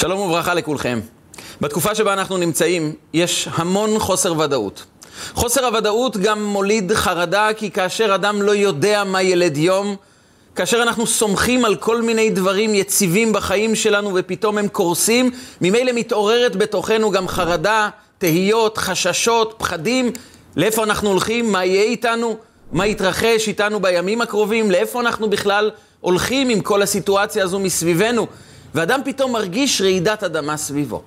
שלום וברכה לכולכם. בתקופה שבה אנחנו נמצאים, יש המון חוסר ודאות. חוסר הוודאות גם מוליד חרדה, כי כאשר אדם לא יודע מה ילד יום, כאשר אנחנו סומכים על כל מיני דברים יציבים בחיים שלנו ופתאום הם קורסים, ממילא מתעוררת בתוכנו גם חרדה, תהיות, חששות, פחדים, לאיפה אנחנו הולכים, מה יהיה איתנו, מה יתרחש איתנו בימים הקרובים, לאיפה אנחנו בכלל הולכים עם כל הסיטואציה הזו מסביבנו. ואדם פתאום מרגיש רעידת אדמה סביבו.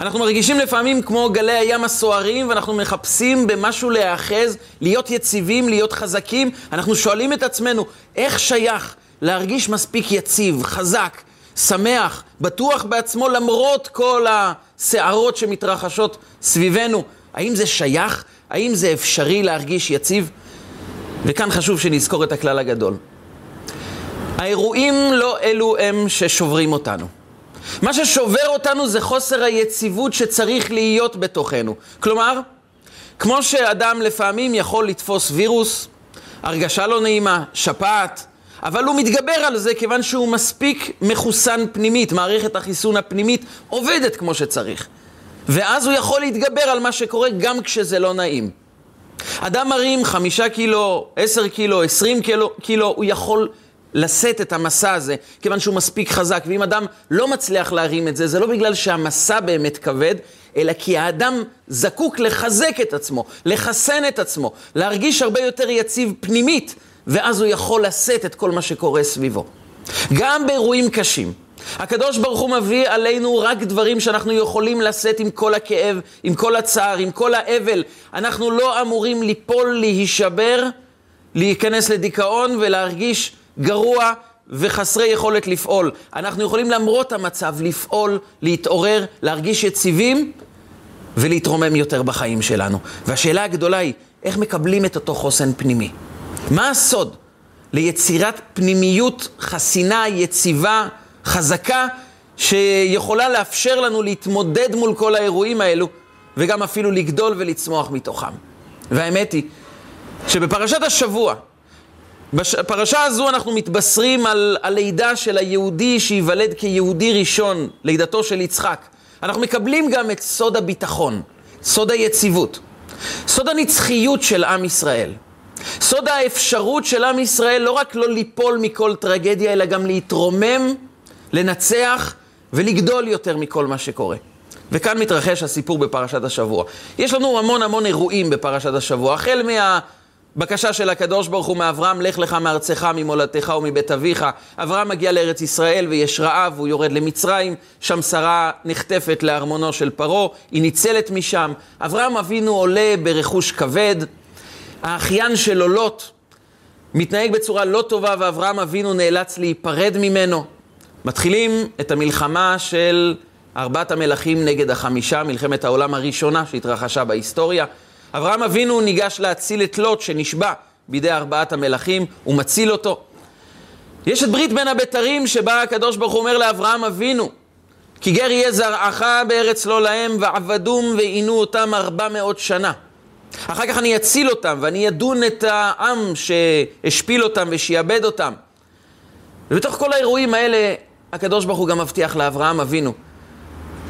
אנחנו מרגישים לפעמים כמו גלי הים הסוערים, ואנחנו מחפשים במשהו להיאחז, להיות יציבים, להיות חזקים. אנחנו שואלים את עצמנו, איך שייך להרגיש מספיק יציב, חזק, שמח, בטוח בעצמו, למרות כל הסערות שמתרחשות סביבנו? האם זה שייך? האם זה אפשרי להרגיש יציב? וכאן חשוב שנזכור את הכלל הגדול. האירועים לא אלו הם ששוברים אותנו. מה ששובר אותנו זה חוסר היציבות שצריך להיות בתוכנו. כלומר, כמו שאדם לפעמים יכול לתפוס וירוס, הרגשה לא נעימה, שפעת, אבל הוא מתגבר על זה כיוון שהוא מספיק מחוסן פנימית, מערכת החיסון הפנימית עובדת כמו שצריך. ואז הוא יכול להתגבר על מה שקורה גם כשזה לא נעים. אדם מרים חמישה קילו, עשר קילו, עשרים קילו, קילו, הוא יכול לשאת את המסע הזה, כיוון שהוא מספיק חזק. ואם אדם לא מצליח להרים את זה, זה לא בגלל שהמסע באמת כבד, אלא כי האדם זקוק לחזק את עצמו, לחסן את עצמו, להרגיש הרבה יותר יציב פנימית, ואז הוא יכול לשאת את כל מה שקורה סביבו. גם באירועים קשים. הקדוש ברוך הוא מביא עלינו רק דברים שאנחנו יכולים לשאת עם כל הכאב, עם כל הצער, עם כל האבל. אנחנו לא אמורים ליפול, להישבר, להיכנס לדיכאון ולהרגיש גרוע וחסרי יכולת לפעול. אנחנו יכולים למרות המצב לפעול, להתעורר, להרגיש יציבים ולהתרומם יותר בחיים שלנו. והשאלה הגדולה היא, איך מקבלים את אותו חוסן פנימי? מה הסוד ליצירת פנימיות חסינה, יציבה, חזקה, שיכולה לאפשר לנו להתמודד מול כל האירועים האלו, וגם אפילו לגדול ולצמוח מתוכם? והאמת היא שבפרשת השבוע, בפרשה הזו אנחנו מתבשרים על הלידה של היהודי שייוולד כיהודי ראשון, לידתו של יצחק. אנחנו מקבלים גם את סוד הביטחון, סוד היציבות, סוד הנצחיות של עם ישראל. סוד האפשרות של עם ישראל לא רק לא ליפול מכל טרגדיה, אלא גם להתרומם, לנצח ולגדול יותר מכל מה שקורה. וכאן מתרחש הסיפור בפרשת השבוע. יש לנו המון המון אירועים בפרשת השבוע, החל מה... בקשה של הקדוש ברוך הוא מאברהם, לך לך מארצך, ממולדתך ומבית אביך. אברהם מגיע לארץ ישראל ויש רעב, הוא יורד למצרים, שם שרה נחטפת לארמונו של פרעה, היא ניצלת משם. אברהם אבינו עולה ברכוש כבד, האחיין שלו לוט מתנהג בצורה לא טובה ואברהם אבינו נאלץ להיפרד ממנו. מתחילים את המלחמה של ארבעת המלכים נגד החמישה, מלחמת העולם הראשונה שהתרחשה בהיסטוריה. אברהם אבינו ניגש להציל את לוט שנשבע בידי ארבעת המלכים, הוא מציל אותו. יש את ברית בין הבתרים שבה הקדוש ברוך הוא אומר לאברהם אבינו, כי גר יהיה זרעך בארץ לא להם, ועבדום ועינו אותם ארבע מאות שנה. אחר כך אני אציל אותם, ואני אדון את העם שהשפיל אותם ושיעבד אותם. ובתוך כל האירועים האלה, הקדוש ברוך הוא גם מבטיח לאברהם אבינו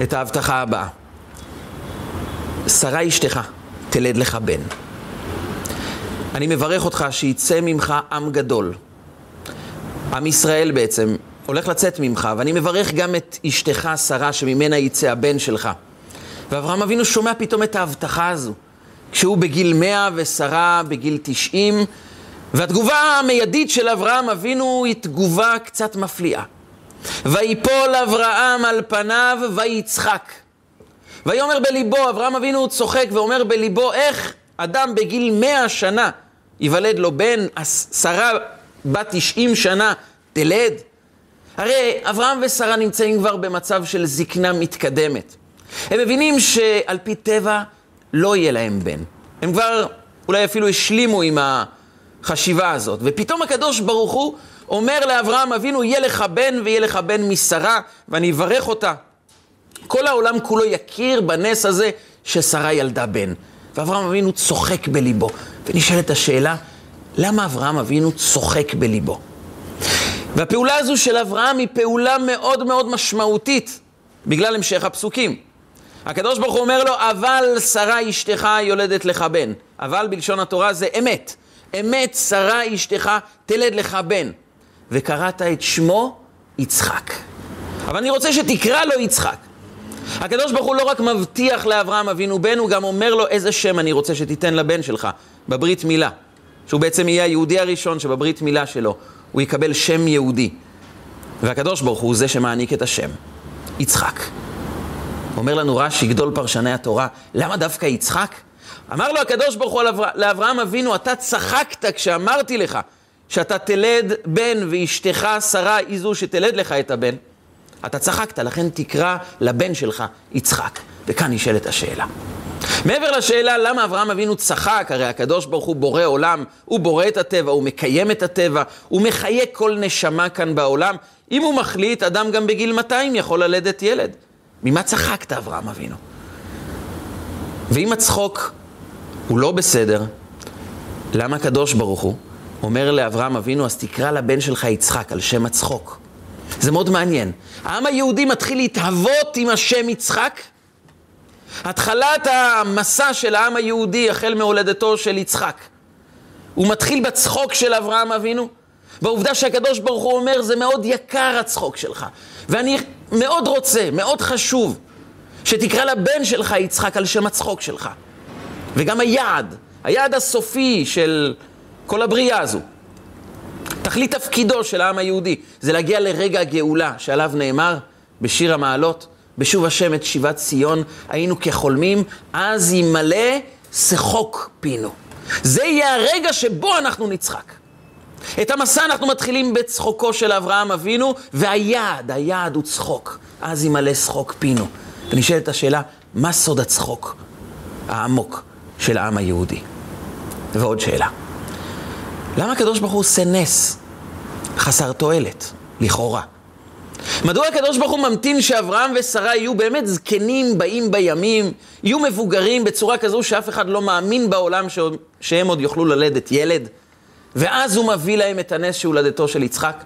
את ההבטחה הבאה. שרה אשתך. תלד לך בן. אני מברך אותך שיצא ממך עם גדול. עם ישראל בעצם הולך לצאת ממך, ואני מברך גם את אשתך שרה שממנה יצא הבן שלך. ואברהם אבינו שומע פתאום את ההבטחה הזו, כשהוא בגיל מאה ושרה בגיל תשעים, והתגובה המיידית של אברהם אבינו היא תגובה קצת מפליאה. ויפול אברהם על פניו ויצחק. ויאמר בליבו, אברהם אבינו צוחק ואומר בליבו, איך אדם בגיל מאה שנה ייוולד לו בן, שרה בת תשעים שנה תלד? הרי אברהם ושרה נמצאים כבר במצב של זקנה מתקדמת. הם מבינים שעל פי טבע לא יהיה להם בן. הם כבר אולי אפילו השלימו עם החשיבה הזאת. ופתאום הקדוש ברוך הוא אומר לאברהם אבינו, יהיה לך בן ויהיה לך בן משרה, ואני אברך אותה. כל העולם כולו יכיר בנס הזה ששרה ילדה בן. ואברהם אבינו צוחק בליבו. ונשאלת השאלה, למה אברהם אבינו צוחק בליבו? והפעולה הזו של אברהם היא פעולה מאוד מאוד משמעותית. בגלל המשך הפסוקים. הקדוש ברוך הוא אומר לו, אבל שרה אשתך יולדת לך בן. אבל בלשון התורה זה אמת. אמת שרה אשתך תלד לך בן. וקראת את שמו יצחק. אבל אני רוצה שתקרא לו יצחק. הקדוש ברוך הוא לא רק מבטיח לאברהם אבינו בן, הוא גם אומר לו איזה שם אני רוצה שתיתן לבן שלך, בברית מילה. שהוא בעצם יהיה היהודי הראשון שבברית מילה שלו הוא יקבל שם יהודי. והקדוש ברוך הוא זה שמעניק את השם, יצחק. אומר לנו רש"י, גדול פרשני התורה, למה דווקא יצחק? אמר לו הקדוש ברוך הוא לאברהם אבינו, אתה צחקת כשאמרתי לך שאתה תלד בן ואשתך שרה היא זו שתלד לך את הבן. אתה צחקת, לכן תקרא לבן שלך יצחק. וכאן נשאלת השאלה. מעבר לשאלה למה אברהם אבינו צחק, הרי הקדוש ברוך הוא בורא עולם, הוא בורא את הטבע, הוא מקיים את הטבע, הוא מחיה כל נשמה כאן בעולם. אם הוא מחליט, אדם גם בגיל 200 יכול ללדת ילד. ממה צחקת, אברהם אבינו? ואם הצחוק הוא לא בסדר, למה הקדוש ברוך הוא אומר לאברהם אבינו, אז תקרא לבן שלך יצחק על שם הצחוק? זה מאוד מעניין. העם היהודי מתחיל להתהוות עם השם יצחק. התחלת המסע של העם היהודי החל מהולדתו של יצחק. הוא מתחיל בצחוק של אברהם אבינו, בעובדה שהקדוש ברוך הוא אומר, זה מאוד יקר הצחוק שלך. ואני מאוד רוצה, מאוד חשוב, שתקרא לבן שלך יצחק על שם הצחוק שלך. וגם היעד, היעד הסופי של כל הבריאה הזו. תכלית תפקידו של העם היהודי זה להגיע לרגע הגאולה שעליו נאמר בשיר המעלות, בשוב השם את שיבת ציון היינו כחולמים, אז ימלא שחוק פינו. זה יהיה הרגע שבו אנחנו נצחק. את המסע אנחנו מתחילים בצחוקו של אברהם אבינו, והיעד, היעד הוא צחוק. אז ימלא שחוק פינו. ונשאלת השאלה, מה סוד הצחוק העמוק של העם היהודי? ועוד שאלה, למה הקדוש ברוך הוא עושה נס חסר תועלת, לכאורה? מדוע הקדוש ברוך הוא ממתין שאברהם ושרה יהיו באמת זקנים, באים בימים, יהיו מבוגרים בצורה כזו שאף אחד לא מאמין בעולם שהם עוד יוכלו ללדת ילד? ואז הוא מביא להם את הנס שהולדתו של יצחק.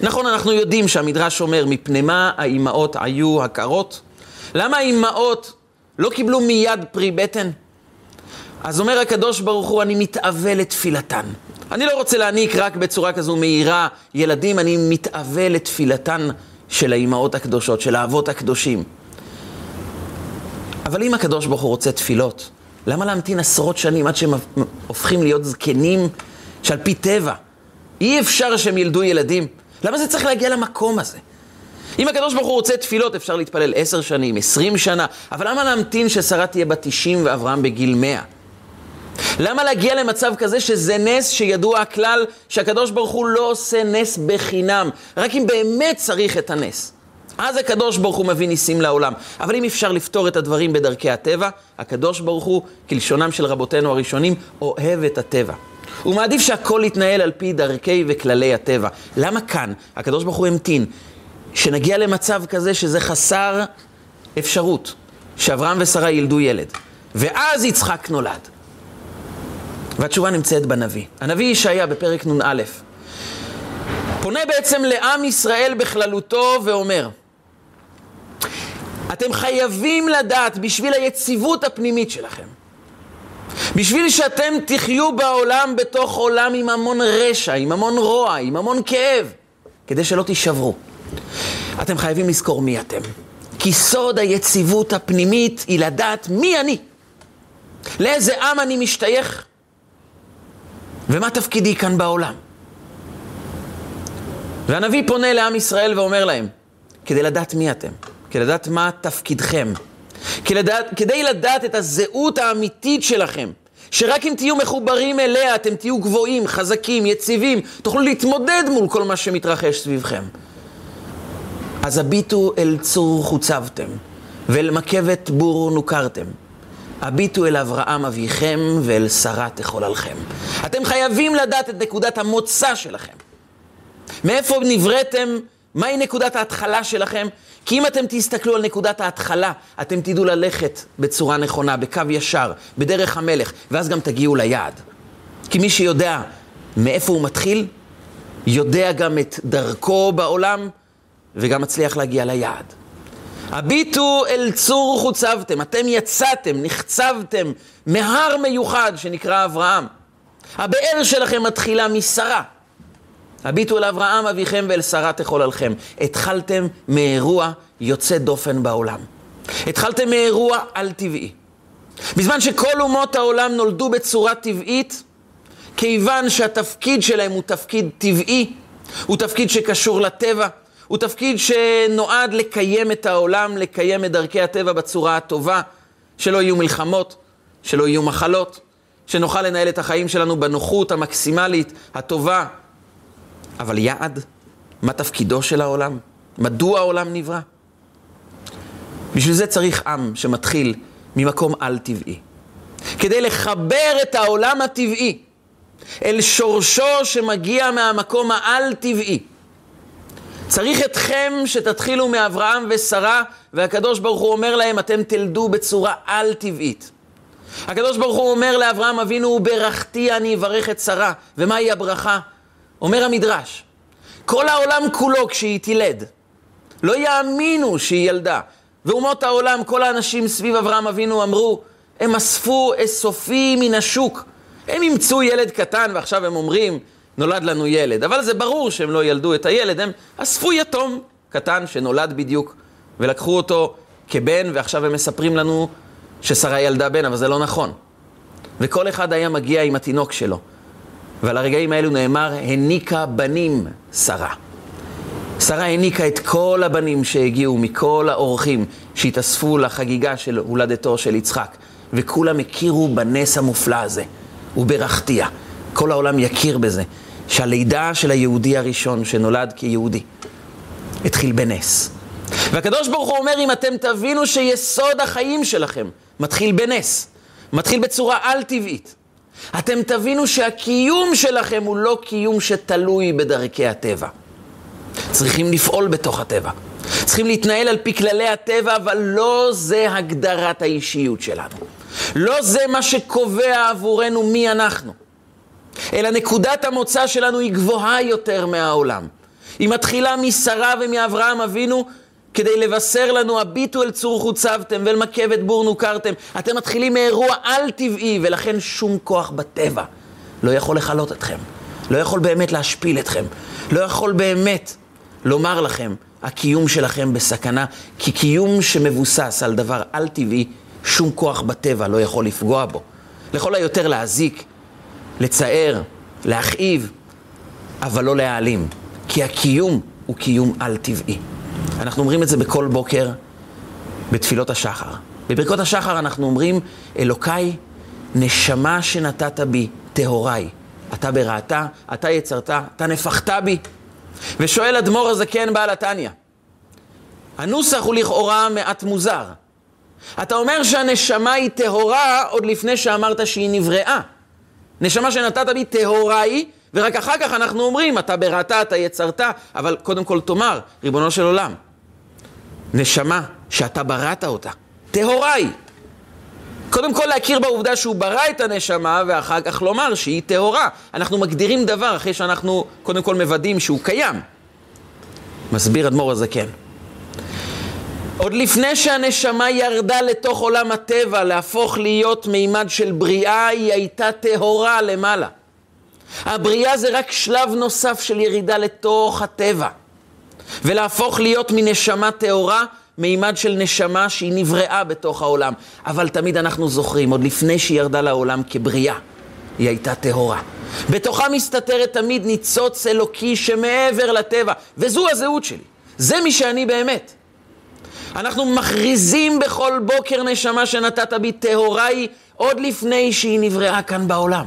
נכון, אנחנו יודעים שהמדרש אומר, מפני מה האימהות היו הכרות? למה האימהות לא קיבלו מיד פרי בטן? אז אומר הקדוש ברוך הוא, אני מתאווה לתפילתן. אני לא רוצה להעניק רק בצורה כזו מהירה ילדים, אני מתאווה לתפילתן של האימהות הקדושות, של האבות הקדושים. אבל אם הקדוש ברוך הוא רוצה תפילות, למה להמתין עשרות שנים עד שהם הופכים להיות זקנים שעל פי טבע אי אפשר שהם ילדו ילדים? למה זה צריך להגיע למקום הזה? אם הקדוש ברוך הוא רוצה תפילות, אפשר להתפלל עשר שנים, עשרים שנה, אבל למה להמתין ששרה תהיה בת תשעים ואברהם בגיל מאה? למה להגיע למצב כזה שזה נס שידוע הכלל שהקדוש ברוך הוא לא עושה נס בחינם, רק אם באמת צריך את הנס. אז הקדוש ברוך הוא מביא ניסים לעולם. אבל אם אפשר לפתור את הדברים בדרכי הטבע, הקדוש ברוך הוא, כלשונם של רבותינו הראשונים, אוהב את הטבע. הוא מעדיף שהכל יתנהל על פי דרכי וכללי הטבע. למה כאן הקדוש ברוך הוא המתין שנגיע למצב כזה שזה חסר אפשרות, שאברהם ושרה ילדו ילד, ואז יצחק נולד. והתשובה נמצאת בנביא. הנביא ישעיה בפרק נ"א פונה בעצם לעם ישראל בכללותו ואומר, אתם חייבים לדעת בשביל היציבות הפנימית שלכם, בשביל שאתם תחיו בעולם בתוך עולם עם המון רשע, עם המון רוע, עם המון כאב, כדי שלא תישברו. אתם חייבים לזכור מי אתם. כי סוד היציבות הפנימית היא לדעת מי אני. לאיזה עם אני משתייך ומה תפקידי כאן בעולם. והנביא פונה לעם ישראל ואומר להם, כדי לדעת מי אתם, כדי לדעת מה תפקידכם, כדי לדעת, כדי לדעת את הזהות האמיתית שלכם, שרק אם תהיו מחוברים אליה, אתם תהיו גבוהים, חזקים, יציבים, תוכלו להתמודד מול כל מה שמתרחש סביבכם. אז הביטו אל צור חוצבתם, ואל מקבת בור נוכרתם. הביטו אל אברהם אביכם ואל שרה תחוללכם. אתם חייבים לדעת את נקודת המוצא שלכם. מאיפה נבראתם? מהי נקודת ההתחלה שלכם? כי אם אתם תסתכלו על נקודת ההתחלה, אתם תדעו ללכת בצורה נכונה, בקו ישר, בדרך המלך, ואז גם תגיעו ליעד. כי מי שיודע מאיפה הוא מתחיל, יודע גם את דרכו בעולם, וגם מצליח להגיע ליעד. הביטו אל צור חוצבתם, אתם יצאתם, נחצבתם מהר מיוחד שנקרא אברהם. הבאר שלכם מתחילה משרה. הביטו אל אברהם אביכם ואל שרה תחוללכם. התחלתם מאירוע יוצא דופן בעולם. התחלתם מאירוע על-טבעי. בזמן שכל אומות העולם נולדו בצורה טבעית, כיוון שהתפקיד שלהם הוא תפקיד טבעי, הוא תפקיד שקשור לטבע, הוא תפקיד שנועד לקיים את העולם, לקיים את דרכי הטבע בצורה הטובה, שלא יהיו מלחמות, שלא יהיו מחלות, שנוכל לנהל את החיים שלנו בנוחות המקסימלית, הטובה. אבל יעד, מה תפקידו של העולם? מדוע העולם נברא? בשביל זה צריך עם שמתחיל ממקום על-טבעי. כדי לחבר את העולם הטבעי אל שורשו שמגיע מהמקום העל-טבעי. צריך אתכם שתתחילו מאברהם ושרה, והקדוש ברוך הוא אומר להם, אתם תלדו בצורה על-טבעית. הקדוש ברוך הוא אומר לאברהם אבינו, ברכתי אני אברך את שרה. ומהי הברכה? אומר המדרש, כל העולם כולו כשהיא תילד, לא יאמינו שהיא ילדה. ואומות העולם, כל האנשים סביב אברהם אבינו אמרו, הם אספו אסופי מן השוק. הם אימצו ילד קטן ועכשיו הם אומרים, נולד לנו ילד. אבל זה ברור שהם לא ילדו את הילד, הם אספו יתום קטן שנולד בדיוק, ולקחו אותו כבן, ועכשיו הם מספרים לנו ששרה ילדה בן, אבל זה לא נכון. וכל אחד היה מגיע עם התינוק שלו. ועל הרגעים האלו נאמר, הניקה בנים שרה. שרה העניקה את כל הבנים שהגיעו מכל האורחים שהתאספו לחגיגה של הולדתו של יצחק, וכולם הכירו בנס המופלא הזה, וברכתיה. כל העולם יכיר בזה, שהלידה של היהודי הראשון שנולד כיהודי התחיל בנס. והקדוש ברוך הוא אומר, אם אתם תבינו שיסוד החיים שלכם מתחיל בנס, מתחיל בצורה על-טבעית, אתם תבינו שהקיום שלכם הוא לא קיום שתלוי בדרכי הטבע. צריכים לפעול בתוך הטבע. צריכים להתנהל על פי כללי הטבע, אבל לא זה הגדרת האישיות שלנו. לא זה מה שקובע עבורנו מי אנחנו. אלא נקודת המוצא שלנו היא גבוהה יותר מהעולם. היא מתחילה משרה ומאברהם אבינו כדי לבשר לנו, הביטו אל צור חוצבתם ואל מקבת בור נוכרתם. אתם מתחילים מאירוע על-טבעי, ולכן שום כוח בטבע לא יכול לכלות אתכם. לא יכול באמת להשפיל אתכם. לא יכול באמת לומר לכם, הקיום שלכם בסכנה, כי קיום שמבוסס על דבר על-טבעי, שום כוח בטבע לא יכול לפגוע בו. לכל היותר להזיק, לצער, להכאיב, אבל לא להעלים. כי הקיום הוא קיום על-טבעי. אנחנו אומרים את זה בכל בוקר בתפילות השחר. בברכות השחר אנחנו אומרים, אלוקיי, נשמה שנתת בי, טהוריי. אתה ברעתה, אתה יצרת, אתה נפחת בי. ושואל אדמו"ר הזקן בעל התניא, הנוסח הוא לכאורה מעט מוזר. אתה אומר שהנשמה היא טהורה עוד לפני שאמרת שהיא נבראה. נשמה שנתת בי טהורה היא, ורק אחר כך אנחנו אומרים, אתה בראת, אתה יצרת, אבל קודם כל תאמר, ריבונו של עולם, נשמה שאתה בראת אותה, טהורה היא. קודם כל להכיר בעובדה שהוא ברא את הנשמה, ואחר כך לומר שהיא טהורה. אנחנו מגדירים דבר אחרי שאנחנו קודם כל מוודאים שהוא קיים. מסביר אדמו"ר הזקן. עוד לפני שהנשמה ירדה לתוך עולם הטבע להפוך להיות מימד של בריאה, היא הייתה טהורה למעלה. הבריאה זה רק שלב נוסף של ירידה לתוך הטבע. ולהפוך להיות מנשמה טהורה מימד של נשמה שהיא נבראה בתוך העולם. אבל תמיד אנחנו זוכרים, עוד לפני שהיא ירדה לעולם כבריאה, היא הייתה טהורה. בתוכה מסתתרת תמיד ניצוץ אלוקי שמעבר לטבע, וזו הזהות שלי. זה מי שאני באמת. אנחנו מכריזים בכל בוקר נשמה שנתת בי טהורה היא עוד לפני שהיא נבראה כאן בעולם.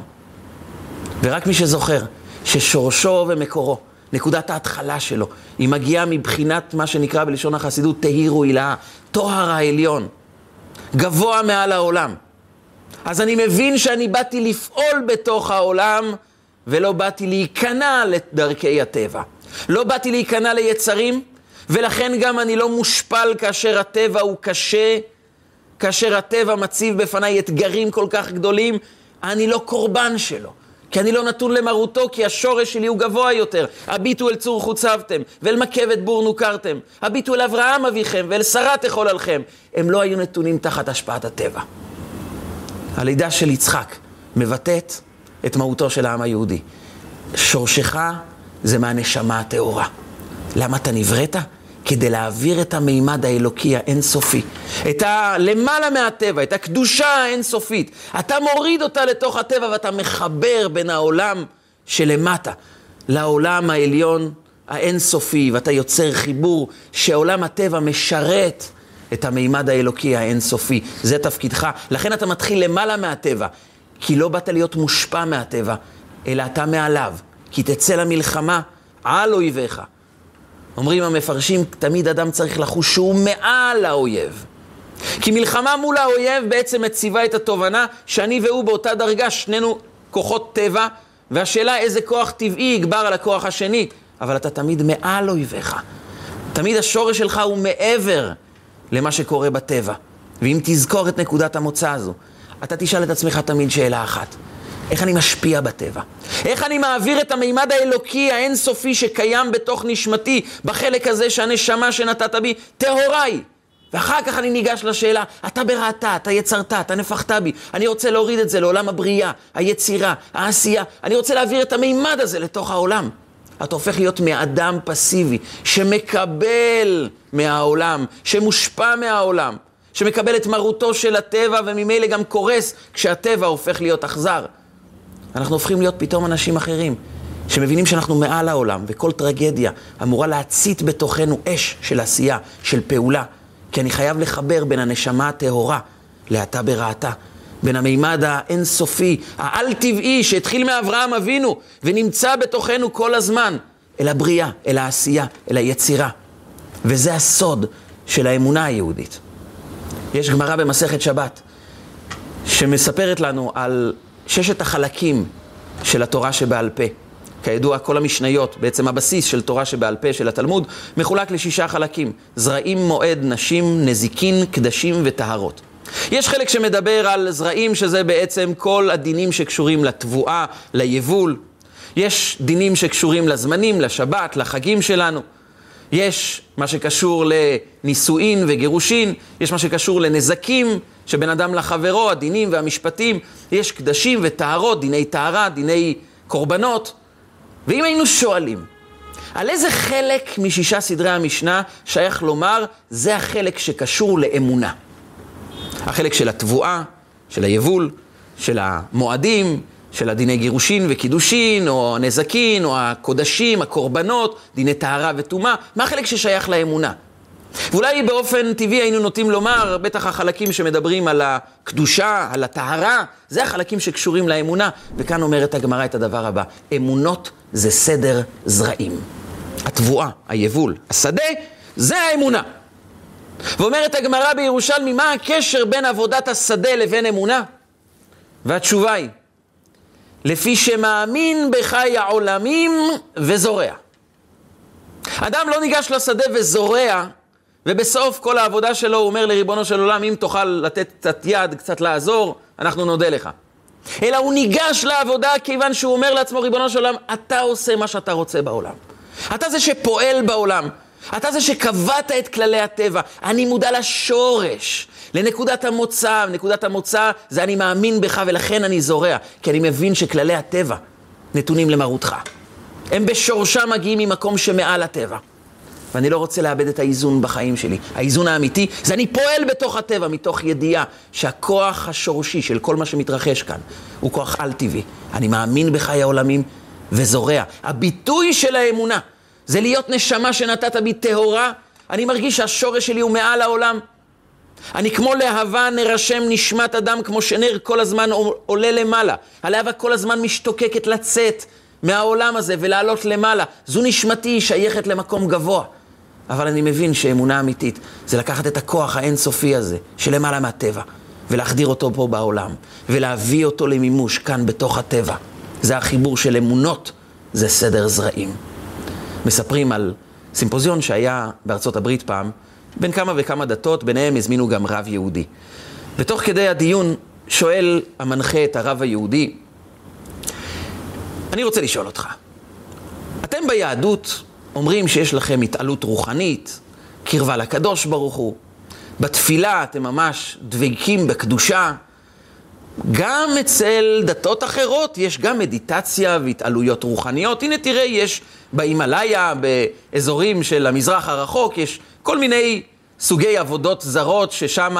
ורק מי שזוכר ששורשו ומקורו נקודת ההתחלה שלו, היא מגיעה מבחינת מה שנקרא בלשון החסידות תהירו הילאה, טוהר העליון, גבוה מעל העולם. אז אני מבין שאני באתי לפעול בתוך העולם, ולא באתי להיכנע לדרכי הטבע. לא באתי להיכנע ליצרים, ולכן גם אני לא מושפל כאשר הטבע הוא קשה, כאשר הטבע מציב בפניי אתגרים כל כך גדולים, אני לא קורבן שלו. כי אני לא נתון למרותו, כי השורש שלי הוא גבוה יותר. הביטו אל צור חוצבתם, ואל מכבת בור נוכרתם. הביטו אל אברהם אביכם, ואל שרה תחוללכם. הם לא היו נתונים תחת השפעת הטבע. הלידה של יצחק מבטאת את מהותו של העם היהודי. שורשך זה מהנשמה הטהורה. למה אתה נבראת? כדי להעביר את המימד האלוקי האינסופי, את הלמעלה מהטבע, את הקדושה האינסופית. אתה מוריד אותה לתוך הטבע ואתה מחבר בין העולם שלמטה לעולם העליון האינסופי, ואתה יוצר חיבור שעולם הטבע משרת את המימד האלוקי האינסופי. זה תפקידך. לכן אתה מתחיל למעלה מהטבע, כי לא באת להיות מושפע מהטבע, אלא אתה מעליו. כי תצא למלחמה על אויביך. אומרים המפרשים, תמיד אדם צריך לחוש שהוא מעל האויב. כי מלחמה מול האויב בעצם מציבה את התובנה שאני והוא באותה דרגה, שנינו כוחות טבע, והשאלה איזה כוח טבעי יגבר על הכוח השני. אבל אתה תמיד מעל אויביך. תמיד השורש שלך הוא מעבר למה שקורה בטבע. ואם תזכור את נקודת המוצא הזו, אתה תשאל את עצמך תמיד שאלה אחת. איך אני משפיע בטבע? איך אני מעביר את המימד האלוקי האינסופי שקיים בתוך נשמתי, בחלק הזה שהנשמה שנתת בי, טהורה היא. ואחר כך אני ניגש לשאלה, אתה בראתה, אתה יצרת, אתה נפחת בי. אני רוצה להוריד את זה לעולם הבריאה, היצירה, העשייה. אני רוצה להעביר את המימד הזה לתוך העולם. אתה הופך להיות מאדם פסיבי, שמקבל מהעולם, שמושפע מהעולם, שמקבל את מרותו של הטבע וממילא גם קורס כשהטבע הופך להיות אכזר. אנחנו הופכים להיות פתאום אנשים אחרים, שמבינים שאנחנו מעל העולם, וכל טרגדיה אמורה להצית בתוכנו אש של עשייה, של פעולה. כי אני חייב לחבר בין הנשמה הטהורה להתה ברעתה. בין המימד האינסופי, העל-טבעי, שהתחיל מאברהם אבינו, ונמצא בתוכנו כל הזמן, אל הבריאה, אל העשייה, אל היצירה. וזה הסוד של האמונה היהודית. יש גמרא במסכת שבת, שמספרת לנו על ששת החלקים של התורה שבעל פה. כידוע, כל המשניות, בעצם הבסיס של תורה שבעל פה של התלמוד, מחולק לשישה חלקים. זרעים, מועד, נשים, נזיקין, קדשים וטהרות. יש חלק שמדבר על זרעים, שזה בעצם כל הדינים שקשורים לתבואה, ליבול. יש דינים שקשורים לזמנים, לשבת, לחגים שלנו. יש מה שקשור לנישואין וגירושין, יש מה שקשור לנזקים שבין אדם לחברו, הדינים והמשפטים, יש קדשים וטהרות, דיני טהרה, דיני קורבנות. ואם היינו שואלים, על איזה חלק משישה סדרי המשנה שייך לומר, זה החלק שקשור לאמונה? החלק של התבואה, של היבול, של המועדים, של הדיני גירושין וקידושין, או הנזקין, או הקודשים, הקורבנות, דיני טהרה וטומאה, מה החלק ששייך לאמונה? ואולי באופן טבעי היינו נוטים לומר, בטח החלקים שמדברים על הקדושה, על הטהרה, זה החלקים שקשורים לאמונה. וכאן אומרת הגמרא את הדבר הבא, אמונות זה סדר זרעים. התבואה, היבול, השדה, זה האמונה. ואומרת הגמרא בירושלמי, מה הקשר בין עבודת השדה לבין אמונה? והתשובה היא, לפי שמאמין בחי העולמים וזורע. אדם לא ניגש לשדה וזורע, ובסוף כל העבודה שלו הוא אומר לריבונו של עולם, אם תוכל לתת קצת יד, קצת לעזור, אנחנו נודה לך. אלא הוא ניגש לעבודה כיוון שהוא אומר לעצמו, ריבונו של עולם, אתה עושה מה שאתה רוצה בעולם. אתה זה שפועל בעולם. אתה זה שקבעת את כללי הטבע. אני מודע לשורש, לנקודת המוצא. נקודת המוצא זה אני מאמין בך ולכן אני זורע. כי אני מבין שכללי הטבע נתונים למרותך. הם בשורשם מגיעים ממקום שמעל הטבע. ואני לא רוצה לאבד את האיזון בחיים שלי. האיזון האמיתי זה אני פועל בתוך הטבע, מתוך ידיעה שהכוח השורשי של כל מה שמתרחש כאן הוא כוח על-טבעי. אני מאמין בחיי העולמים וזורע. הביטוי של האמונה זה להיות נשמה שנתת בי טהורה. אני מרגיש שהשורש שלי הוא מעל העולם. אני כמו להבה נרשם נשמת אדם, כמו שנר כל הזמן עולה למעלה. הלהבה כל הזמן משתוקקת לצאת מהעולם הזה ולעלות למעלה. זו נשמתי, היא שייכת למקום גבוה. אבל אני מבין שאמונה אמיתית זה לקחת את הכוח האינסופי הזה, שלמעלה מהטבע, ולהחדיר אותו פה בעולם, ולהביא אותו למימוש כאן בתוך הטבע. זה החיבור של אמונות, זה סדר זרעים. מספרים על סימפוזיון שהיה בארצות הברית פעם, בין כמה וכמה דתות, ביניהם הזמינו גם רב יהודי. ותוך כדי הדיון שואל המנחה את הרב היהודי, אני רוצה לשאול אותך, אתם ביהדות אומרים שיש לכם התעלות רוחנית, קרבה לקדוש ברוך הוא, בתפילה אתם ממש דבקים בקדושה. גם אצל דתות אחרות יש גם מדיטציה והתעלויות רוחניות. הנה תראה, יש בהימאליה, באזורים של המזרח הרחוק, יש כל מיני סוגי עבודות זרות ששם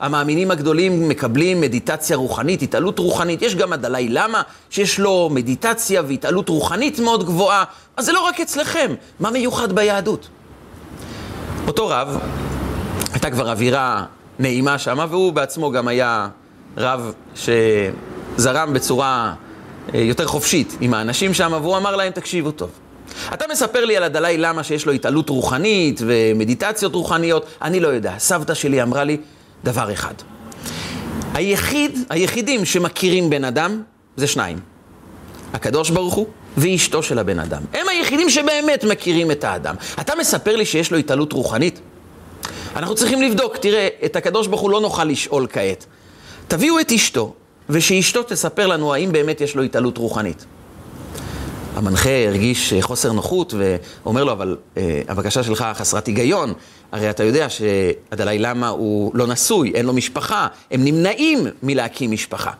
המאמינים הגדולים מקבלים מדיטציה רוחנית, התעלות רוחנית. יש גם הדלאי למה, שיש לו מדיטציה והתעלות רוחנית מאוד גבוהה. אז זה לא רק אצלכם, מה מיוחד ביהדות? אותו רב, הייתה כבר אווירה נעימה שם, והוא בעצמו גם היה רב שזרם בצורה אה, יותר חופשית עם האנשים שם, והוא אמר להם, תקשיבו טוב. אתה מספר לי על הדלאי למה שיש לו התעלות רוחנית ומדיטציות רוחניות, אני לא יודע. סבתא שלי אמרה לי דבר אחד. היחיד, היחידים שמכירים בן אדם זה שניים. הקדוש ברוך הוא ואשתו של הבן אדם. הם היחידים שבאמת מכירים את האדם. אתה מספר לי שיש לו התעלות רוחנית? אנחנו צריכים לבדוק, תראה, את הקדוש ברוך הוא לא נוכל לשאול כעת. תביאו את אשתו, ושאשתו תספר לנו האם באמת יש לו התעלות רוחנית. המנחה הרגיש אה, חוסר נוחות ואומר לו, אבל אה, הבקשה שלך חסרת היגיון, הרי אתה יודע שהדלאי למה הוא לא נשוי, אין לו משפחה, הם נמנעים מלהקים משפחה.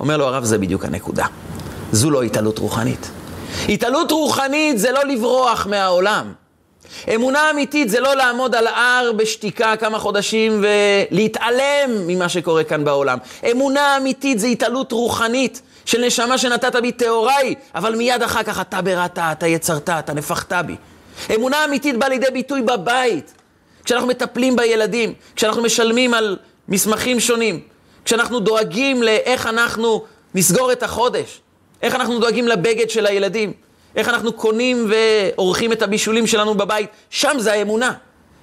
אומר לו הרב, זה בדיוק הנקודה. זו לא התעלות רוחנית. התעלות רוחנית זה לא לברוח מהעולם. אמונה אמיתית זה לא לעמוד על הר בשתיקה כמה חודשים ולהתעלם ממה שקורה כאן בעולם. אמונה אמיתית זה התעלות רוחנית של נשמה שנתת בי טהוריי, אבל מיד אחר כך אתה בראת, אתה יצרת, אתה נפחת בי. אמונה אמיתית באה לידי ביטוי בבית, כשאנחנו מטפלים בילדים, כשאנחנו משלמים על מסמכים שונים, כשאנחנו דואגים לאיך אנחנו נסגור את החודש, איך אנחנו דואגים לבגד של הילדים. איך אנחנו קונים ועורכים את הבישולים שלנו בבית, שם זה האמונה.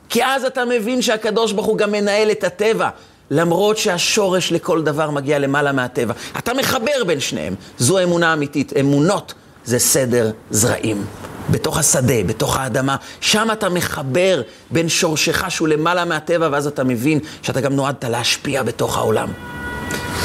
כי אז אתה מבין שהקדוש ברוך הוא גם מנהל את הטבע, למרות שהשורש לכל דבר מגיע למעלה מהטבע. אתה מחבר בין שניהם, זו אמונה אמיתית. אמונות זה סדר זרעים. בתוך השדה, בתוך האדמה, שם אתה מחבר בין שורשך שהוא למעלה מהטבע, ואז אתה מבין שאתה גם נועדת להשפיע בתוך העולם.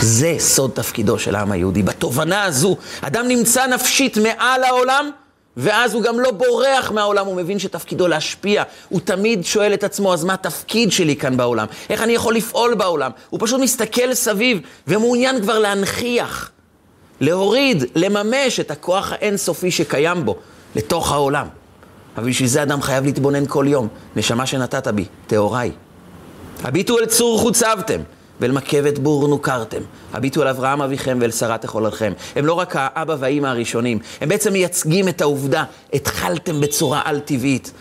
זה סוד תפקידו של העם היהודי. בתובנה הזו, אדם נמצא נפשית מעל העולם, ואז הוא גם לא בורח מהעולם, הוא מבין שתפקידו להשפיע. הוא תמיד שואל את עצמו, אז מה התפקיד שלי כאן בעולם? איך אני יכול לפעול בעולם? הוא פשוט מסתכל סביב ומעוניין כבר להנכיח, להוריד, לממש את הכוח האינסופי שקיים בו לתוך העולם. אבל בשביל זה אדם חייב להתבונן כל יום. נשמה שנתת בי, טהוריי. הביטו אל צור חוצבתם. ואל מכבת בור נוכרתם. הביטו אל אברהם אביכם ואל שרה תחוללכם. הם לא רק האבא והאימא הראשונים, הם בעצם מייצגים את העובדה, התחלתם בצורה על-טבעית.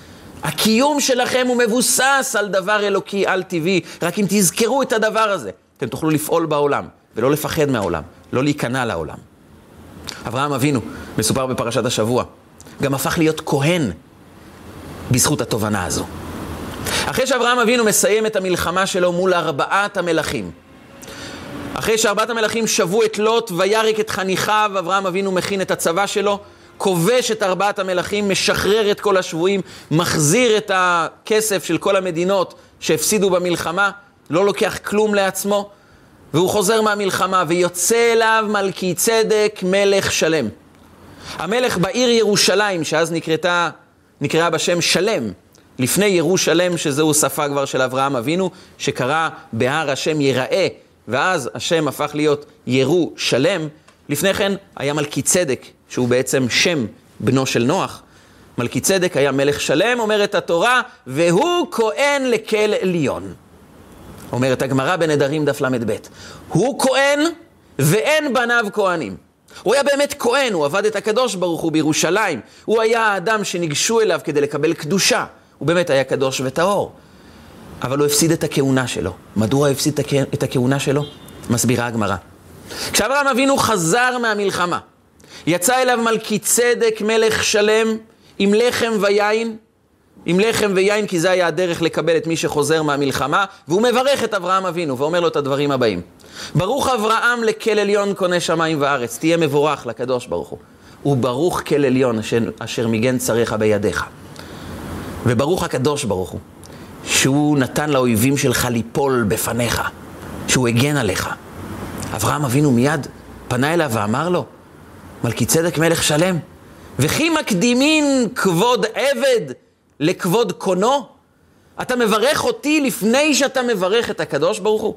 הקיום שלכם הוא מבוסס על דבר אלוקי על-טבעי, רק אם תזכרו את הדבר הזה, אתם תוכלו לפעול בעולם, ולא לפחד מהעולם, לא להיכנע לעולם. אברהם אבינו, מסופר בפרשת השבוע, גם הפך להיות כהן בזכות התובנה הזו. אחרי שאברהם אבינו מסיים את המלחמה שלו מול ארבעת המלכים, אחרי שארבעת המלכים שבו את לוט וירק את חניכיו, אברהם אבינו מכין את הצבא שלו, כובש את ארבעת המלכים, משחרר את כל השבויים, מחזיר את הכסף של כל המדינות שהפסידו במלחמה, לא לוקח כלום לעצמו, והוא חוזר מהמלחמה, ויוצא אליו מלכי צדק מלך שלם. המלך בעיר ירושלים, שאז נקראתה, נקראה בשם שלם, לפני ירושלם, שזהו שפה כבר של אברהם אבינו, שקרא בהר השם יראה, ואז השם הפך להיות ירו שלם. לפני כן היה מלכי צדק, שהוא בעצם שם בנו של נוח. מלכי צדק היה מלך שלם, אומרת התורה, והוא כהן לכל עליון. אומרת הגמרא בנדרים דף ל"ב. הוא כהן ואין בניו כהנים. הוא היה באמת כהן, הוא עבד את הקדוש ברוך הוא בירושלים. הוא היה האדם שניגשו אליו כדי לקבל קדושה. הוא באמת היה קדוש וטהור, אבל הוא הפסיד את הכהונה שלו. מדוע הוא הפסיד את הכהונה שלו? מסבירה הגמרא. כשאברהם אבינו חזר מהמלחמה, יצא אליו מלכי צדק מלך שלם עם לחם ויין, עם לחם ויין, כי זה היה הדרך לקבל את מי שחוזר מהמלחמה, והוא מברך את אברהם אבינו ואומר לו את הדברים הבאים. ברוך אברהם לכל עליון קונה שמיים וארץ, תהיה מבורך לקדוש ברוך הוא. וברוך כל עליון אשר, אשר מיגן צריך בידיך. וברוך הקדוש ברוך הוא, שהוא נתן לאויבים שלך ליפול בפניך, שהוא הגן עליך. אברהם אבינו מיד פנה אליו ואמר לו, מלכי צדק מלך שלם. וכי מקדימין כבוד עבד לכבוד קונו? אתה מברך אותי לפני שאתה מברך את הקדוש ברוך הוא?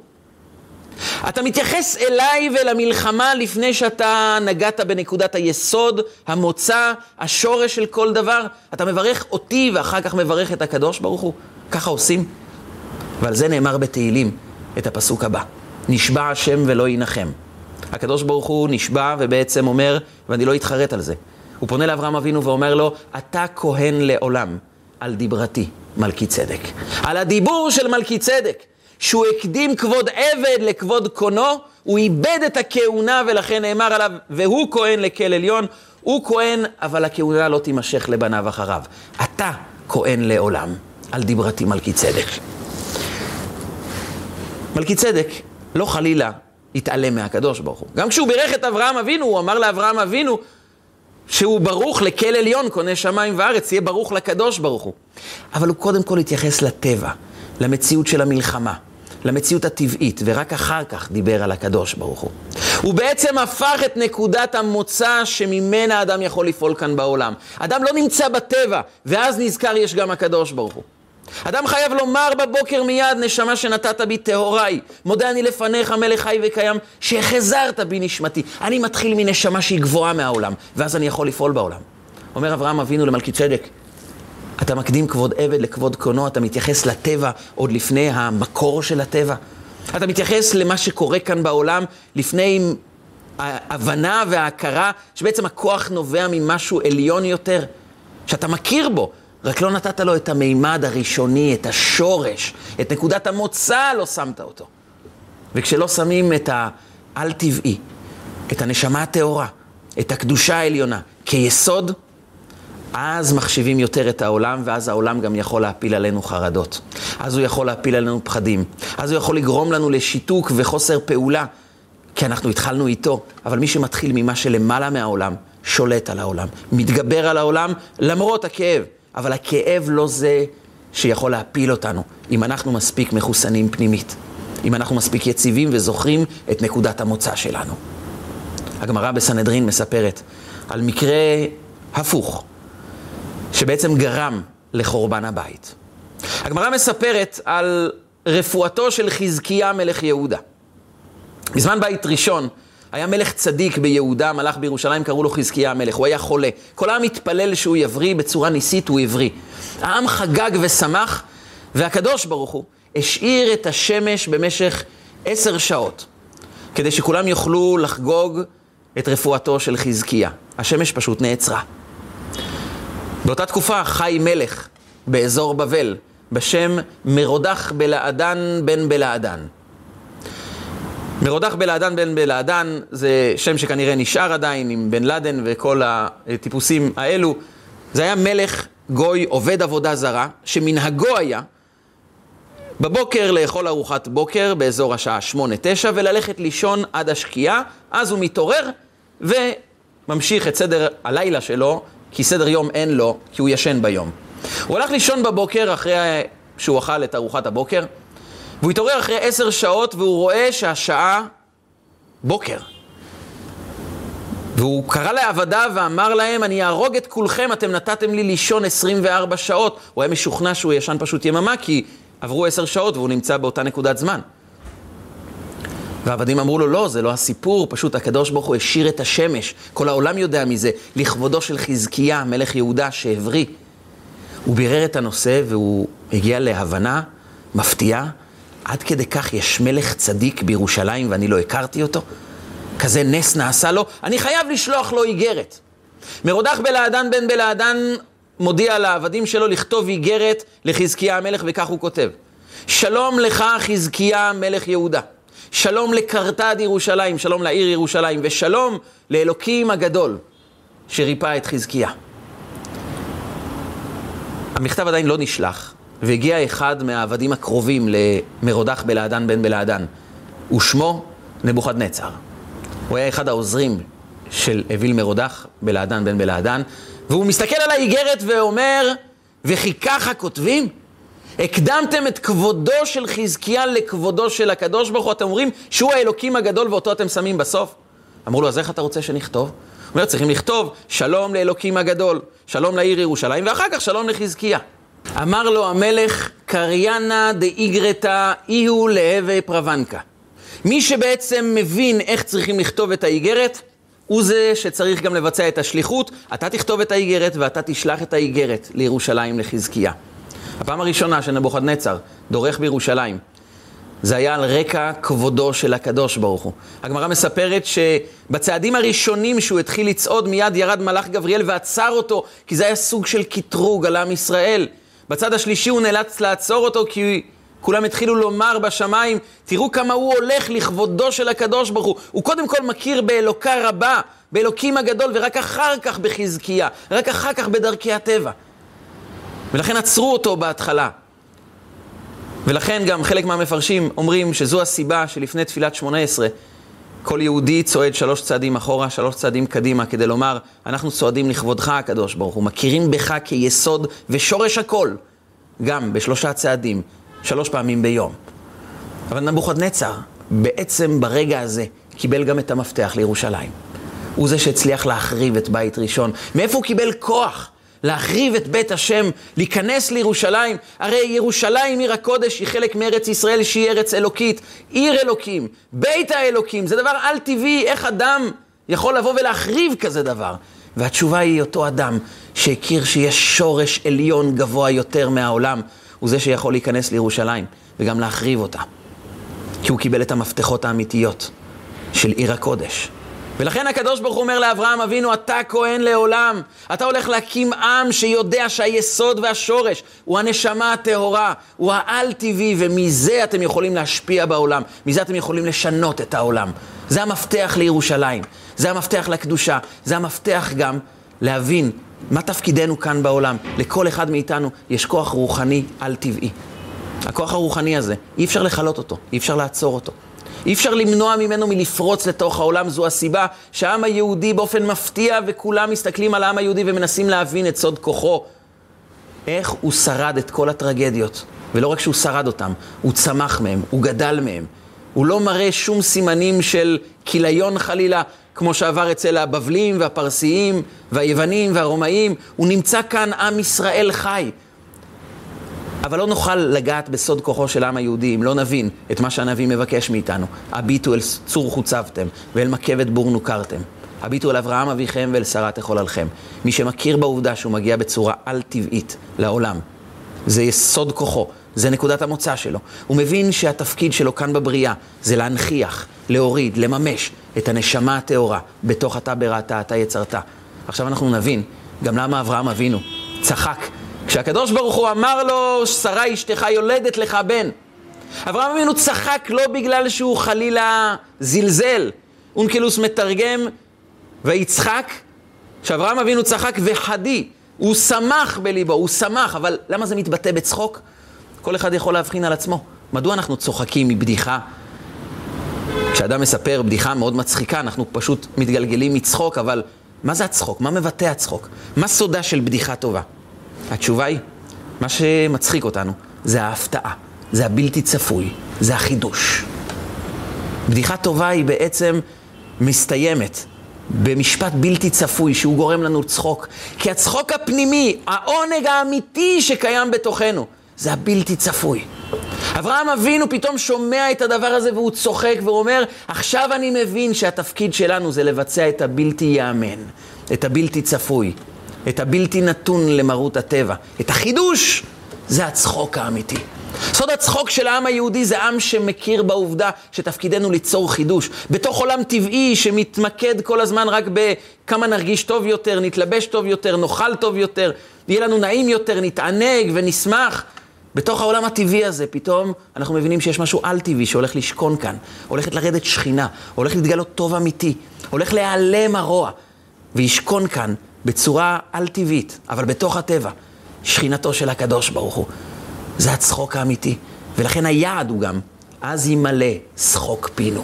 אתה מתייחס אליי ולמלחמה לפני שאתה נגעת בנקודת היסוד, המוצא, השורש של כל דבר? אתה מברך אותי ואחר כך מברך את הקדוש ברוך הוא? ככה עושים? ועל זה נאמר בתהילים את הפסוק הבא: נשבע השם ולא ינחם. הקדוש ברוך הוא נשבע ובעצם אומר, ואני לא אתחרט על זה. הוא פונה לאברהם אבינו ואומר לו, אתה כהן לעולם על דיברתי, מלכי צדק. על הדיבור של מלכי צדק, שהוא הקדים כבוד עבד לכבוד קונו, הוא איבד את הכהונה ולכן נאמר עליו, והוא כהן לכל עליון, הוא כהן, אבל הכהונה לא תימשך לבניו אחריו. אתה כהן לעולם, על דיברתי מלכי צדק. מלכי צדק, לא חלילה התעלם מהקדוש ברוך הוא. גם כשהוא בירך את אברהם אבינו, הוא אמר לאברהם אבינו שהוא ברוך לכל עליון, קונה שמיים וארץ, יהיה ברוך לקדוש ברוך הוא. אבל הוא קודם כל התייחס לטבע, למציאות של המלחמה, למציאות הטבעית, ורק אחר כך דיבר על הקדוש ברוך הוא. הוא בעצם הפך את נקודת המוצא שממנה אדם יכול לפעול כאן בעולם. אדם לא נמצא בטבע, ואז נזכר יש גם הקדוש ברוך הוא. אדם חייב לומר בבוקר מיד, נשמה שנתת בי טהוריי, מודה אני לפניך, מלך חי וקיים, שהחזרת בי נשמתי. אני מתחיל מנשמה שהיא גבוהה מהעולם, ואז אני יכול לפעול בעולם. אומר אברהם אבינו למלכי צדק, אתה מקדים כבוד עבד לכבוד קונו, אתה מתייחס לטבע עוד לפני המקור של הטבע. אתה מתייחס למה שקורה כאן בעולם לפני ההבנה וההכרה שבעצם הכוח נובע ממשהו עליון יותר, שאתה מכיר בו, רק לא נתת לו את המימד הראשוני, את השורש, את נקודת המוצא לא שמת אותו. וכשלא שמים את העל-טבעי, את הנשמה הטהורה, את הקדושה העליונה כיסוד, אז מחשיבים יותר את העולם, ואז העולם גם יכול להפיל עלינו חרדות. אז הוא יכול להפיל עלינו פחדים. אז הוא יכול לגרום לנו לשיתוק וחוסר פעולה, כי אנחנו התחלנו איתו. אבל מי שמתחיל ממה שלמעלה מהעולם, שולט על העולם, מתגבר על העולם למרות הכאב. אבל הכאב לא זה שיכול להפיל אותנו, אם אנחנו מספיק מחוסנים פנימית. אם אנחנו מספיק יציבים וזוכרים את נקודת המוצא שלנו. הגמרא בסנהדרין מספרת על מקרה הפוך, שבעצם גרם לחורבן הבית. הגמרא מספרת על רפואתו של חזקיה מלך יהודה. בזמן בית ראשון, היה מלך צדיק ביהודה, מלך בירושלים, קראו לו חזקיה המלך, הוא היה חולה. כל העם התפלל שהוא יבריא, בצורה ניסית הוא הבריא. העם חגג ושמח, והקדוש ברוך הוא השאיר את השמש במשך עשר שעות, כדי שכולם יוכלו לחגוג את רפואתו של חזקיה. השמש פשוט נעצרה. באותה תקופה חי מלך באזור בבל, בשם מרודח בלעדן בן בלעדן. מרודח בלעדן בן בלעדן זה שם שכנראה נשאר עדיין עם בן לאדן וכל הטיפוסים האלו. זה היה מלך גוי עובד עבודה זרה, שמנהגו היה בבוקר לאכול ארוחת בוקר באזור השעה שמונה תשע וללכת לישון עד השקיעה, אז הוא מתעורר וממשיך את סדר הלילה שלו, כי סדר יום אין לו, כי הוא ישן ביום. הוא הלך לישון בבוקר אחרי שהוא אכל את ארוחת הבוקר, והוא התעורר אחרי עשר שעות והוא רואה שהשעה בוקר. והוא קרא לעבדיו ואמר להם, אני אהרוג את כולכם, אתם נתתם לי לישון 24 שעות. הוא היה משוכנע שהוא ישן פשוט יממה, כי עברו עשר שעות והוא נמצא באותה נקודת זמן. והעבדים אמרו לו, לא, זה לא הסיפור, פשוט הקדוש ברוך הוא השאיר את השמש, כל העולם יודע מזה, לכבודו של חזקיה, מלך יהודה שהבריא. הוא בירר את הנושא והוא הגיע להבנה מפתיעה עד כדי כך יש מלך צדיק בירושלים ואני לא הכרתי אותו? כזה נס נעשה לו? אני חייב לשלוח לו איגרת. מרודח בלעדן בן בלעדן מודיע לעבדים שלו לכתוב איגרת לחזקיה המלך, וכך הוא כותב: שלום לך חזקיה מלך יהודה. שלום לקרתד ירושלים, שלום לעיר ירושלים, ושלום לאלוקים הגדול שריפא את חזקיה. המכתב עדיין לא נשלח, והגיע אחד מהעבדים הקרובים למרודח בלעדן בן בלעדן, ושמו נבוכדנצר. הוא היה אחד העוזרים של אוויל מרודח בלעדן בן בלעדן, והוא מסתכל על האיגרת ואומר, וכי ככה כותבים? הקדמתם את כבודו של חזקיה לכבודו של הקדוש ברוך הוא, אתם אומרים שהוא האלוקים הגדול ואותו אתם שמים בסוף? אמרו לו, אז איך אתה רוצה שנכתוב? אומר, צריכים לכתוב שלום לאלוקים הגדול, שלום לעיר ירושלים, ואחר כך שלום לחזקיה. אמר לו המלך, קריינה דאיגרתא איהו להווה פרוונקה. מי שבעצם מבין איך צריכים לכתוב את האיגרת, הוא זה שצריך גם לבצע את השליחות. אתה תכתוב את האיגרת ואתה תשלח את האיגרת לירושלים לחזקיה. הפעם הראשונה שנבוכדנצר דורך בירושלים, זה היה על רקע כבודו של הקדוש ברוך הוא. הגמרא מספרת שבצעדים הראשונים שהוא התחיל לצעוד, מיד ירד מלאך גבריאל ועצר אותו, כי זה היה סוג של קטרוג על עם ישראל. בצד השלישי הוא נאלץ לעצור אותו, כי כולם התחילו לומר בשמיים, תראו כמה הוא הולך לכבודו של הקדוש ברוך הוא. הוא קודם כל מכיר באלוקה רבה, באלוקים הגדול, ורק אחר כך בחזקיה, רק אחר כך בדרכי הטבע. ולכן עצרו אותו בהתחלה. ולכן גם חלק מהמפרשים אומרים שזו הסיבה שלפני תפילת שמונה עשרה, כל יהודי צועד שלוש צעדים אחורה, שלוש צעדים קדימה, כדי לומר, אנחנו צועדים לכבודך הקדוש ברוך הוא, מכירים בך כיסוד ושורש הכל, גם בשלושה צעדים, שלוש פעמים ביום. אבל נבוכדנצר, בעצם ברגע הזה, קיבל גם את המפתח לירושלים. הוא זה שהצליח להחריב את בית ראשון. מאיפה הוא קיבל כוח? להחריב את בית השם, להיכנס לירושלים. הרי ירושלים, עיר הקודש, היא חלק מארץ ישראל שהיא ארץ אלוקית, עיר אלוקים, בית האלוקים, זה דבר על-טבעי, איך אדם יכול לבוא ולהחריב כזה דבר? והתשובה היא אותו אדם שהכיר שיש שורש עליון גבוה יותר מהעולם, הוא זה שיכול להיכנס לירושלים וגם להחריב אותה. כי הוא קיבל את המפתחות האמיתיות של עיר הקודש. ולכן הקדוש ברוך הוא אומר לאברהם אבינו, אתה כהן לעולם. אתה הולך להקים עם שיודע שהיסוד והשורש הוא הנשמה הטהורה, הוא העל-טבעי, ומזה אתם יכולים להשפיע בעולם. מזה אתם יכולים לשנות את העולם. זה המפתח לירושלים, זה המפתח לקדושה, זה המפתח גם להבין מה תפקידנו כאן בעולם. לכל אחד מאיתנו יש כוח רוחני על-טבעי. הכוח הרוחני הזה, אי אפשר לכלות אותו, אי אפשר לעצור אותו. אי אפשר למנוע ממנו מלפרוץ לתוך העולם, זו הסיבה שהעם היהודי באופן מפתיע וכולם מסתכלים על העם היהודי ומנסים להבין את סוד כוחו. איך הוא שרד את כל הטרגדיות. ולא רק שהוא שרד אותם, הוא צמח מהם, הוא גדל מהם. הוא לא מראה שום סימנים של כיליון חלילה, כמו שעבר אצל הבבלים והפרסיים והיוונים והרומאים. הוא נמצא כאן עם ישראל חי. אבל לא נוכל לגעת בסוד כוחו של העם היהודי אם לא נבין את מה שהנביא מבקש מאיתנו. הביטו אל צור חוצבתם ואל מקבת בור נוכרתם. הביטו אל אברהם אביכם ואל שרה תחוללכם. מי שמכיר בעובדה שהוא מגיע בצורה על-טבעית לעולם, זה יסוד כוחו, זה נקודת המוצא שלו. הוא מבין שהתפקיד שלו כאן בבריאה זה להנכיח, להוריד, לממש את הנשמה הטהורה בתוך אתה בראתה, אתה יצרת. עכשיו אנחנו נבין גם למה אברהם אבינו צחק כשהקדוש ברוך הוא אמר לו, שרה אשתך יולדת לך בן. אברהם אבינו צחק לא בגלל שהוא חלילה זלזל. אונקלוס מתרגם, ויצחק, שאברהם אבינו צחק וחדי, הוא שמח בליבו, הוא שמח, אבל למה זה מתבטא בצחוק? כל אחד יכול להבחין על עצמו. מדוע אנחנו צוחקים מבדיחה? כשאדם מספר בדיחה מאוד מצחיקה, אנחנו פשוט מתגלגלים מצחוק, אבל מה זה הצחוק? מה מבטא הצחוק? מה סודה של בדיחה טובה? התשובה היא, מה שמצחיק אותנו זה ההפתעה, זה הבלתי צפוי, זה החידוש. בדיחה טובה היא בעצם מסתיימת במשפט בלתי צפוי שהוא גורם לנו צחוק. כי הצחוק הפנימי, העונג האמיתי שקיים בתוכנו, זה הבלתי צפוי. אברהם אבינו פתאום שומע את הדבר הזה והוא צוחק והוא אומר, עכשיו אני מבין שהתפקיד שלנו זה לבצע את הבלתי ייאמן, את הבלתי צפוי, את הבלתי נתון למרות הטבע. את החידוש, זה הצחוק האמיתי. סוד הצחוק של העם היהודי זה עם שמכיר בעובדה שתפקידנו ליצור חידוש. בתוך עולם טבעי שמתמקד כל הזמן רק בכמה נרגיש טוב יותר, נתלבש טוב יותר, נאכל טוב יותר, יהיה לנו נעים יותר, נתענג ונשמח. בתוך העולם הטבעי הזה, פתאום אנחנו מבינים שיש משהו על-טבעי שהולך לשכון כאן. הולכת לרדת שכינה, הולך להתגלות טוב אמיתי, הולך להיעלם הרוע, וישכון כאן בצורה על-טבעית, אבל בתוך הטבע, שכינתו של הקדוש ברוך הוא. זה הצחוק האמיתי. ולכן היעד הוא גם, אז ימלא שחוק פינו.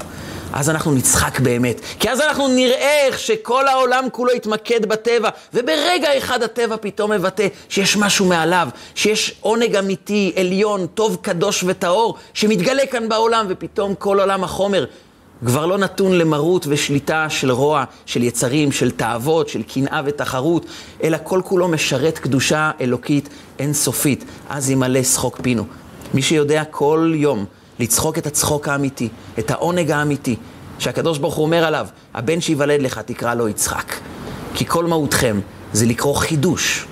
אז אנחנו נצחק באמת. כי אז אנחנו נראה איך שכל העולם כולו יתמקד בטבע, וברגע אחד הטבע פתאום מבטא שיש משהו מעליו, שיש עונג אמיתי, עליון, טוב, קדוש וטהור, שמתגלה כאן בעולם, ופתאום כל עולם החומר כבר לא נתון למרות ושליטה של רוע, של יצרים, של תאוות, של קנאה ותחרות, אלא כל כולו משרת קדושה אלוקית אינסופית. אז ימלא שחוק פינו. מי שיודע כל יום לצחוק את הצחוק האמיתי, את העונג האמיתי, שהקדוש ברוך הוא אומר עליו, הבן שיוולד לך תקרא לו יצחק. כי כל מהותכם זה לקרוא חידוש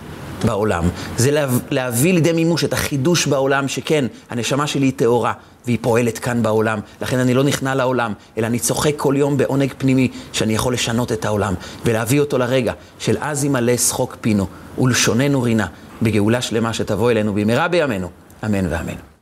בעולם, זה לה, להביא לידי מימוש את החידוש בעולם, שכן, הנשמה שלי היא טהורה, והיא פועלת כאן בעולם. לכן אני לא נכנע לעולם, אלא אני צוחק כל יום בעונג פנימי, שאני יכול לשנות את העולם, ולהביא אותו לרגע של אז ימלא שחוק פינו, ולשוננו רינה, בגאולה שלמה שתבוא אלינו במהרה בימינו, אמן ואמן.